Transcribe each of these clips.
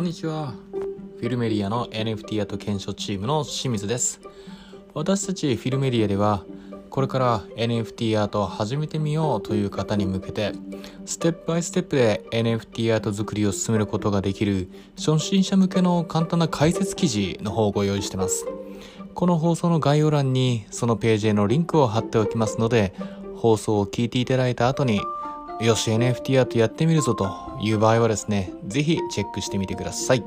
こんにちは。フィルメディアの NFT アート検証チームの清水です。私たちフィルメディアでは、これから NFT アートを始めてみようという方に向けて、ステップバイステップで NFT アート作りを進めることができる初心者向けの簡単な解説記事の方をご用意してます。この放送の概要欄にそのページへのリンクを貼っておきますので、放送を聞いていただいた後によし NFT アートやってみるぞという場合はですね、ぜひチェックしてみてください。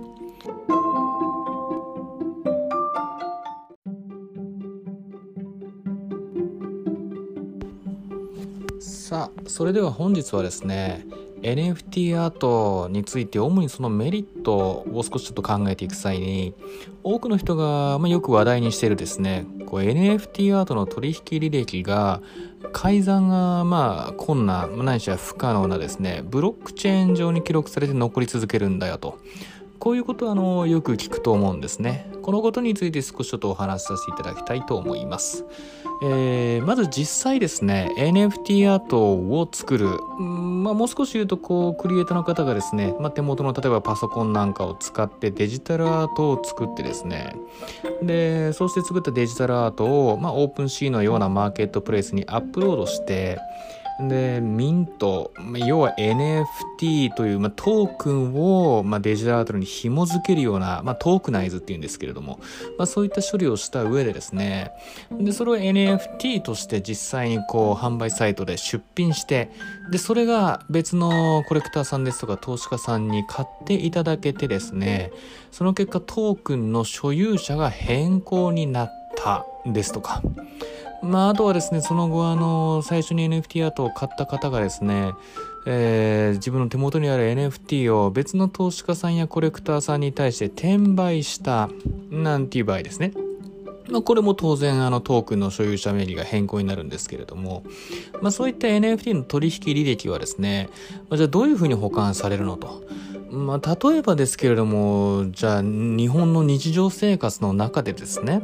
さあ、それでは本日はですね、NFT アートについて主にそのメリットを少しちょっと考えていく際に多くの人が、よく話題にしているですねこう NFT アートの取引履歴が改ざんがまあ困難ないしは不可能なですねブロックチェーン上に記録されて残り続けるんだよと。こういうことはあのよく聞くと思うんですね。このことについて少しちょっとお話しさせていただきたいと思います。えー、まず実際ですね NFT アートを作る、まあ、もう少し言うとこうクリエイターの方がですね、まあ、手元の例えばパソコンなんかを使ってデジタルアートを作ってですね。でそうして作ったデジタルアートを、まあ、オープンシーのようなマーケットプレイスにアップロードしてで、ミント、要は NFT という、まあ、トークンを、まあ、デジタルアートに紐づけるような、まあ、トークナイズっていうんですけれども、まあ、そういった処理をした上でですね、で、それを NFT として実際にこう、販売サイトで出品して、で、それが別のコレクターさんですとか投資家さんに買っていただけてですね、その結果トークンの所有者が変更になったですとか、まあ、あとはですね、その後、あの、最初に NFT アートを買った方がですね、えー、自分の手元にある NFT を別の投資家さんやコレクターさんに対して転売したなんていう場合ですね。まあ、これも当然あのトークンの所有者名義が変更になるんですけれども、まあ、そういった NFT の取引履歴はですね、まあ、じゃあどういうふうに保管されるのと。まあ、例えばですけれども、じゃあ日本の日常生活の中でですね、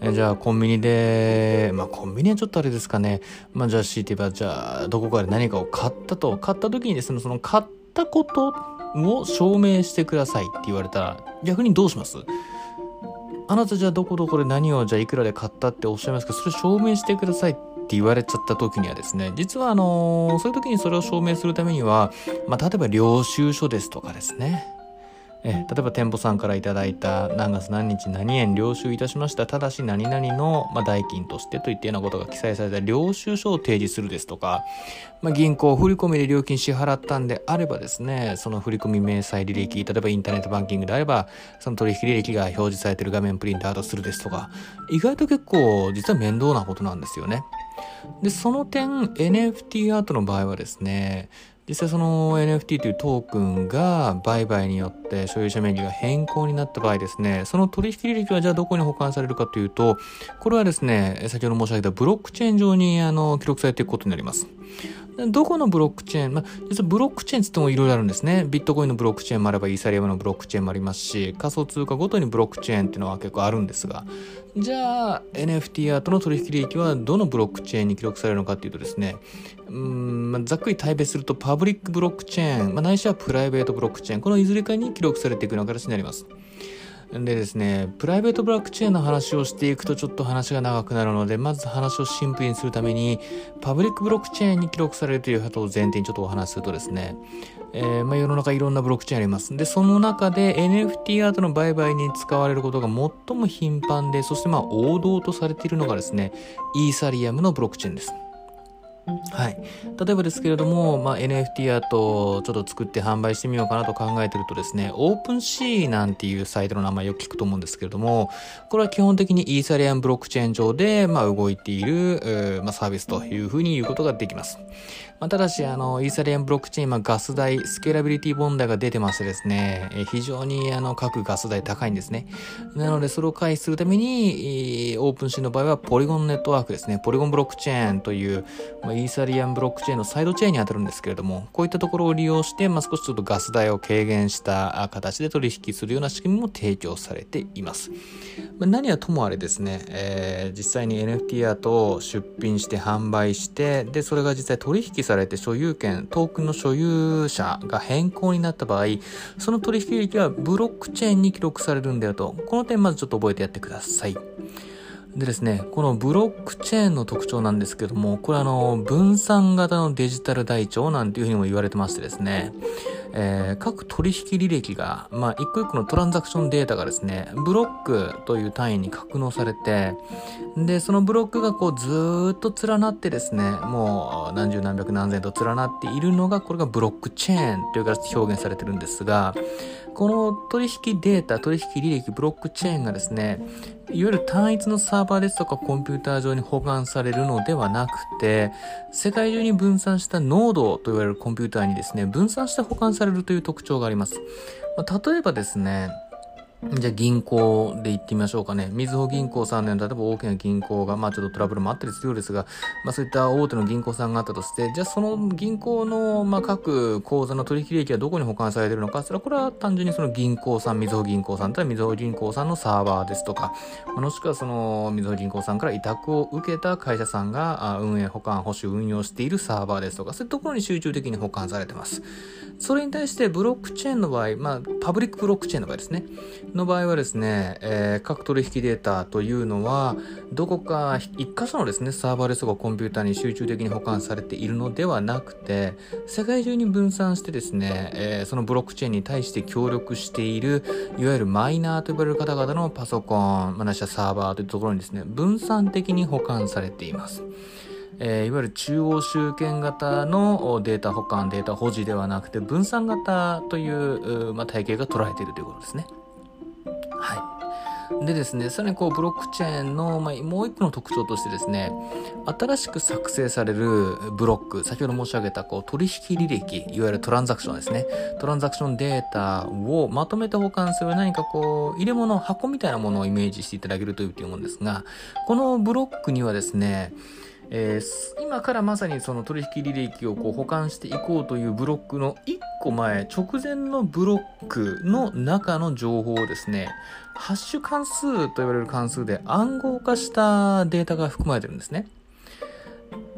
えじゃあコンビニで、まあコンビニはちょっとあれですかね、まあじゃあ強いて言えば、じゃあどこかで何かを買ったと、買った時にですね、その買ったことを証明してくださいって言われたら、逆にどうします？あなたじゃあどこどこで何をじゃあいくらで買ったっておっしゃいますけど、それ証明してくださいってって言われちゃった時にはですね、実はあのー、そういう時にそれを証明するためには、まあ、例えば領収書ですとかですね、え例えば店舗さんからいただいた何月何日何円領収いたしましたただし何々の、ま、代金としてといったようなことが記載された領収書を提示するですとか、まあ、銀行振込で料金支払ったんであればですねその振込明細履歴例えばインターネットバンキングであればその取引履歴が表示されてる画面プリントアウトするですとか意外と結構実は面倒なことなんですよね。で、その点 NFT アートの場合はですね、実際その NFT というトークンが売買によって所有者名義が変更になった場合ですね、その取引履歴はじゃあどこに保管されるかというと、これはですね、先ほど申し上げたブロックチェーン上にあの記録されていくことになります。どこのブロックチェーン、まあ、実はブロックチェーンつってもいろいろあるんですね。ビットコインのブロックチェーンもあれば、イーサリアムのブロックチェーンもありますし、仮想通貨ごとにブロックチェーンっていうのは結構あるんですが、じゃあ、NFT アートの取引利益はどのブロックチェーンに記録されるのかっていうとですね、まあ、ざっくり対別すると、パブリックブロックチェーン、まあ、ないしはプライベートブロックチェーン、このいずれかに記録されていくような形になります。でですね、プライベートブロックチェーンの話をしていくとちょっと話が長くなるので、まず話をシンプルにするために、パブリックブロックチェーンに記録されるということを前提にちょっとお話しするとですね、えー、まあ、世の中いろんなブロックチェーンあります。で、その中で NFT アートの売買に使われることが最も頻繁で、そしてまあ王道とされているのがですね、イーサリアムのブロックチェーンです。はい。例えばですけれども、まあ、NFT アートをちょっと作って販売してみようかなと考えてるとですね、 OpenSea なんていうサイトの名前よく聞くと思うんですけれども、これは基本的にイーサリアムブロックチェーン上で、まあ、動いている、まあ、サービスというふうに言うことができます。まあ、ただし、あの、イーサリアムブロックチェーン、まあ、ガス代、スケーラビリティ問題が出てましてですね、え非常に、あの、各ガス代高いんですね。なので、それを回避するために、オープンシーの場合は、ポリゴンネットワークですね、ポリゴンブロックチェーンという、まあ、イーサリアンブロックチェーンのサイドチェーンに当たるんですけれども、こういったところを利用して、まあ、少しちょっとガス代を軽減した形で取引するような仕組みも提供されています。まあ、何はともあれですね、えー、実際に NFT アートを出品して販売して、で、それが実際取引されて所有権、トークンの所有者が変更になった場合、その取引益はブロックチェーンに記録されるんだよと、この点まずちょっと覚えてやってください。でですね、このブロックチェーンの特徴なんですけども、これあの、分散型のデジタル台帳なんていうふうにも言われてましてですね、えー、各取引履歴が、まあ、一個一個のトランザクションデータがですね、ブロックという単位に格納されて、で、そのブロックがこうずっと連なってですね、もう何十何百何千と連なっているのが、これがブロックチェーンという形で表現されてるんですが、この取引データ、取引履歴、ブロックチェーンがですね、いわゆる単一のサーバーですとかコンピューター上に保管されるのではなくて、世界中に分散したノードと言われるコンピューターにですね、分散して保管されれるという特徴があります。まあ、例えばですね、じゃあ銀行で行ってみましょうかね。みずほ銀行さんのような、例えば大きな銀行が、まあちょっとトラブルもあったりするようですが、まあそういった大手の銀行さんがあったとして、じゃあその銀行の、まあ各口座の取引利益はどこに保管されているのか、それはこれは単純にその銀行さん、みずほ銀行さんとはみずほ銀行さんのサーバーですとか、もしくはそのみずほ銀行さんから委託を受けた会社さんが運営、保管、保守、運用しているサーバーですとか、そういうところに集中的に保管されてます。それに対してブロックチェーンの場合、まあパブリックブロックチェーンの場合ですね。の場合はですね、えー、各取引データというのは、どこか一箇所のですね、サーバーレスとかコンピューターに集中的に保管されているのではなくて、世界中に分散してですね、えー、そのブロックチェーンに対して協力している、いわゆるマイナーと呼ばれる方々のパソコン、まなしはサーバーというところにですね、分散的に保管されています。えー、いわゆる中央集権型のデータ保管、データ保持ではなくて分散型という、まあ、体系が捉えているということですね。はい。でですね、さらにこうブロックチェーンの、まあ、もう一個の特徴としてですね、新しく作成されるブロック、先ほど申し上げたこう取引履歴、いわゆるトランザクションですね。トランザクションデータをまとめて保管する何かこう、入れ物、箱みたいなものをイメージしていただけるといいと思うんですが、このブロックにはですね、えー、今からまさにその取引履歴をこう保管していこうというブロックの1個前、直前のブロックの中の情報をですね、ハッシュ関数と言われる関数で暗号化したデータが含まれてるんですね。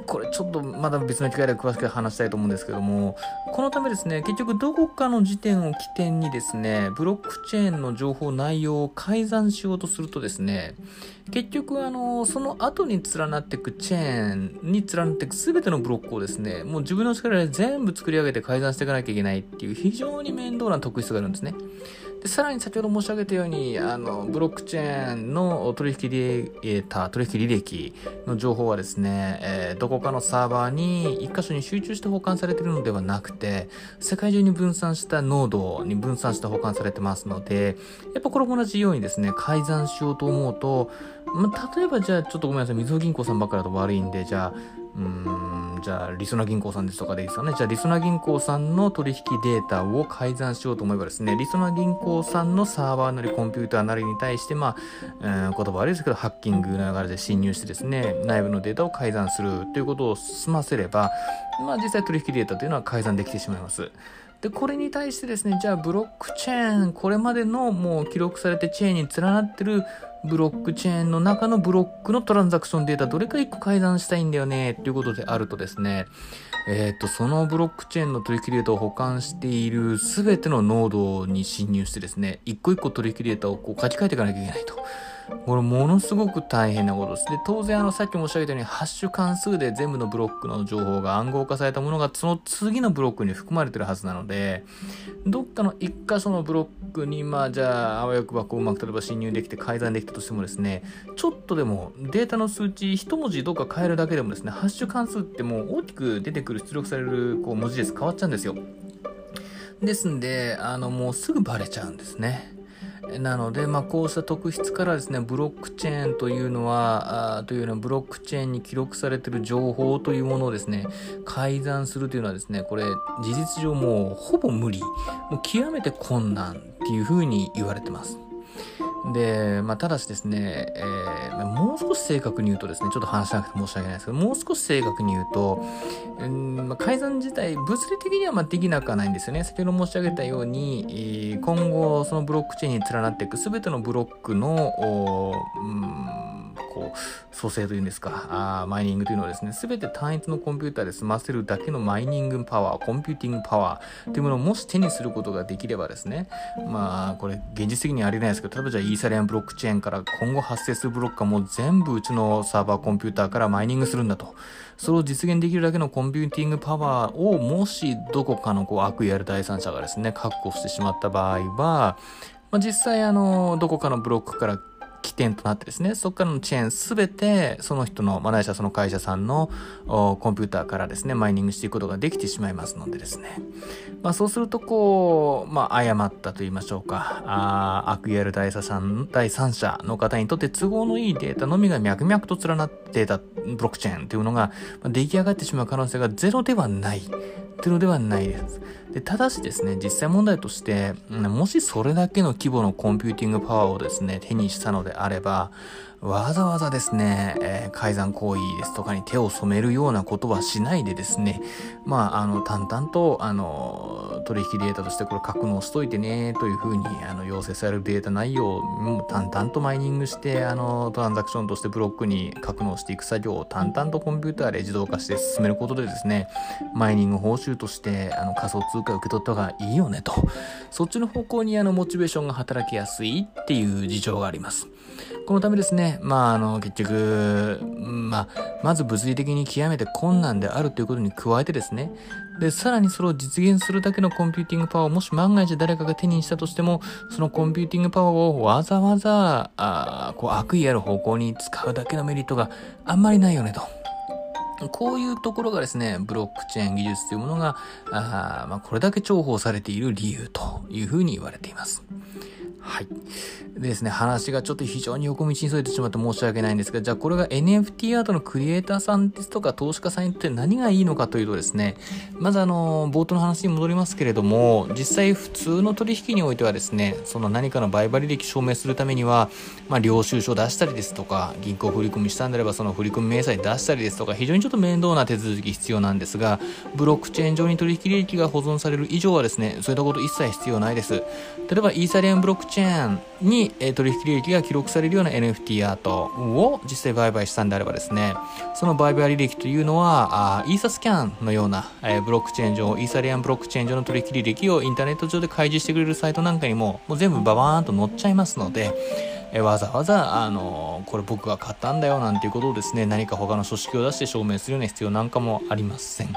これちょっとまだ別の機会で詳しく話したいと思うんですけども、このためですね、結局どこかの時点を起点にですね、ブロックチェーンの情報内容を改ざんしようとするとですね、結局あの、その後に連なっていくチェーンに連なっていく全てのブロックをですね、もう自分の力で全部作り上げて改ざんしていかなきゃいけないっていう非常に面倒な特質があるんですね。でさらに先ほど申し上げたように、あの、ブロックチェーンの取引データ、取引履歴の情報はですね、えー、どこかのサーバーに一箇所に集中して保管されているのではなくて、世界中に分散したノードに分散して保管されてますので、やっぱこれも同じようにですね、改ざんしようと思うと、まあ、例えばじゃあちょっとごめんなさい、みずほ銀行さんばっかりだと悪いんで、じゃあ、うーん、じゃあ、リソナ銀行さんですとかでいいですよね。じゃあ、リソナ銀行さんの取引データを改ざんしようと思えばですね、リソナ銀行さんのサーバーなりコンピューターなりに対して、まあ、うん、言葉悪いですけど、ハッキングな流れで侵入してですね、内部のデータを改ざんするということを済ませれば、まあ、実際取引データというのは改ざんできてしまいます。で、これに対してですね、じゃあブロックチェーン、これまでのもう記録されてチェーンに連なってるブロックチェーンの中のブロックのトランザクションデータどれか1個改ざんしたいんだよねっていうことであるとですね、えっ、ー、と、そのブロックチェーンの取引データを保管している全てのノードに侵入してですね、一個一個取引データをこう書き換えていかなきゃいけないと。これものすごく大変なことです。で、当然あのさっき申し上げたようにハッシュ関数で全部のブロックの情報が暗号化されたものがその次のブロックに含まれてるはずなので、どっかの一箇所のブロックにまあじゃああわよくばこううまく例えば侵入できて改ざんできたとしてもですね、ちょっとでもデータの数値一文字どっか変えるだけでもですね、ハッシュ関数ってもう大きく出てくる出力されるこう文字列変わっちゃうんですよ。ですんで、あのもうすぐバレちゃうんですね。なので、まあ、こうした特質からですね、ブロックチェーンというのは、あというのはブロックチェーンに記録されている情報というものをですね、改ざんするというのはですね、これ、事実上もうほぼ無理、もう極めて困難っていうふうに言われてます。で、まあ、ただしですね、えー、もう少し正確に言うとですね、ちょっと話しなくて申し訳ないですけど、もう少し正確に言うと、うんまあ、改ざん自体、物理的にはまできなくはないんですよね。先ほど申し上げたように、今後、そのブロックチェーンに連なっていく全てのブロックの、こう、蘇生というんですか、あマイニングというのはですね、すべて単一のコンピューターで済ませるだけのマイニングパワー、コンピューティングパワーというものをもし手にすることができればですね、まあ、これ、現実的にありえないですけど、例えばじゃあイーサリアムブロックチェーンから今後発生するブロックがもう全部うちのサーバーコンピューターからマイニングするんだと。それを実現できるだけのコンピューティングパワーをもしどこかのこう悪意ある第三者がですね、確保してしまった場合は、まあ、実際あの、どこかのブロックから起点となってですね、そこからのチェーンすべてその人の、まあ、ないしはその会社さんのコンピューターからですね、マイニングしていくことができてしまいますのでですね。まあそうするとこう、まあ誤ったと言いましょうか、あ悪意ある第三第三者の方にとって都合のいいデータのみが脈々と連なっていたブロックチェーンというのが出来上がってしまう可能性がゼロではない。というのではないです。でただしですね、実際問題として、もしそれだけの規模のコンピューティングパワーをですね、手にしたのであれば、わざわざですね、えー、改ざん行為ですとかに手を染めるようなことはしないでですね、まあ、あの、淡々と、あの、取引データとしてこれ格納しといてね、というふうに、あの、要請されるデータ内容を淡々とマイニングして、あの、トランザクションとしてブロックに格納していく作業を淡々とコンピューターで自動化して進めることでですね、マイニング報酬として、あの、仮想通貨を受け取った方がいいよねと。そっちの方向に、あの、モチベーションが働きやすいっていう事情があります。このためですね、まあ、あの、結局、まあ、まず物理的に極めて困難であるということに加えてですね、で、さらにそれを実現するだけのコンピューティングパワーをもし万が一誰かが手にしたとしても、そのコンピューティングパワーをわざわざ、あこう悪意ある方向に使うだけのメリットがあんまりないよねと。こういうところがですね、ブロックチェーン技術というものが、あまあ、これだけ重宝されている理由というふうに言われています。はい。でですね、話がちょっと非常に横道にそれてしまって申し訳ないんですが、じゃあこれが NFT アートのクリエイターさんですとか投資家さんにとって何がいいのかというとですね、まずあの、冒頭の話に戻りますけれども、実際普通の取引においてはですね、その何かの売買履歴証明するためには、まあ、領収書出したりですとか、銀行振込したんであればその振込明細出したりですとか、非常にちょっと面倒な手続き必要なんですが、ブロックチェーン上に取引履歴が保存される以上はですね、そういったこと一切必要ないです。例えば、イーサリアムブロックチェーンに、取引履歴が記録されるような NFT アートを実際売買したんであればですね、その売買履歴というのは、あイーサスキャンのような、え、ブロックチェーン上、イーサリアンブロックチェーン上の取引履歴をインターネット上で開示してくれるサイトなんかにも、もう全部ババーンと載っちゃいますので、えわざわざ、あのこれ僕が買ったんだよなんていうことをですね、何か他の書式を出して証明するような必要なんかもありません。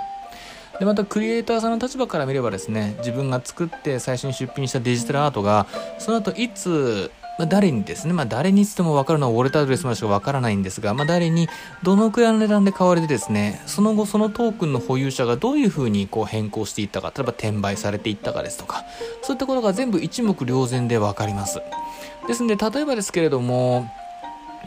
でまたクリエイターさんの立場から見ればですね自分が作って最初に出品したデジタルアートがその後いつまあ、誰にですね、まあ、誰にしても分かるのはウォレットアドレスまでしか分からないんですが、まあ、誰にどのくらいの値段で買われてですね、その後そのトークンの保有者がどういうふうにこう変更していったか、例えば転売されていったかですとか、そういったことが全部一目瞭然で分かります。ですので、例えばですけれども、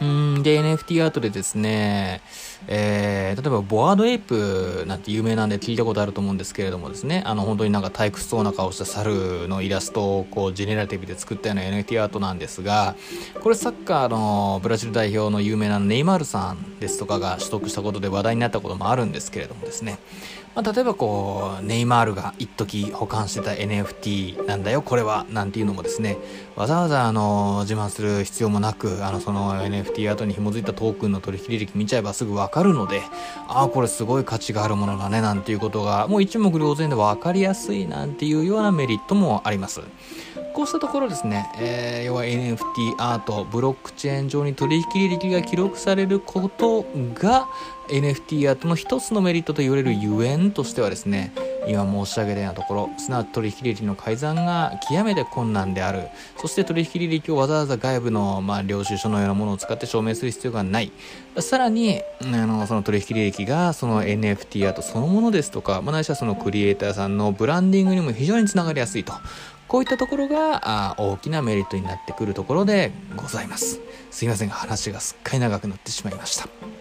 うん、で、NFT アートでですね、えー、例えば、ボワードエイプなんて有名なんで聞いたことあると思うんですけれどもですね、あの、本当になんか退屈そうな顔した猿のイラストをこう、ジェネラティブで作ったような NFT アートなんですが、これサッカーのブラジル代表の有名なネイマールさんですとかが取得したことで話題になったこともあるんですけれどもですね、まあ、例えばこう、ネイマールが一時保管してた NFT なんだよ、これは、なんていうのもですね、わざわざあの、自慢する必要もなく、あの、その NFT 後に紐づいたトークンの取引履歴見ちゃえばすぐわかるので、ああ、これすごい価値があるものだね、なんていうことが、もう一目瞭然で分かりやすいなんていうようなメリットもあります。こうしたところですね、えー、要は NFT アート、ブロックチェーン上に取引履歴が記録されることが NFT アートの一つのメリットと言われるゆえんとしてはですね、今申し上げたようなところ、すなわち取引履歴の改ざんが極めて困難である。そして取引履歴をわざわざ外部の、まあ、領収書のようなものを使って証明する必要がない。さらに、あの、その取引履歴がその NFT アートそのものですとか、まあ、ないしはそのクリエイターさんのブランディングにも非常につながりやすいと。こういったところがあ大きなメリットになってくるところでございます。すいませんが話がすっかり長くなってしまいました。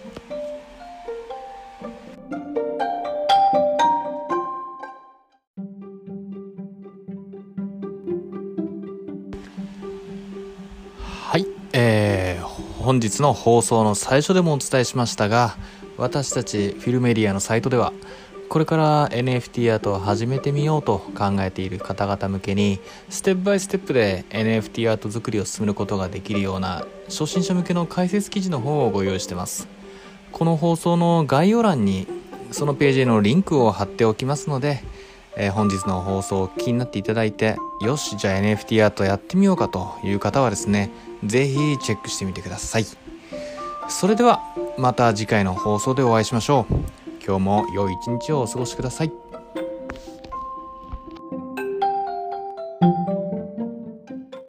日の放送の最初でもお伝えしましたが私たちフィルメディアのサイトではこれから NFT アートを始めてみようと考えている方々向けにステップバイステップで NFT アート作りを進めることができるような初心者向けの解説記事の方をご用意してます。この放送の概要欄にそのページへのリンクを貼っておきますので、えー、本日の放送を気になっていただいてよしじゃあ NFT アートやってみようかという方はですね是非チェックしてみてください。それではまた次回の放送でお会いしましょう。今日も良い一日をお過ごしください。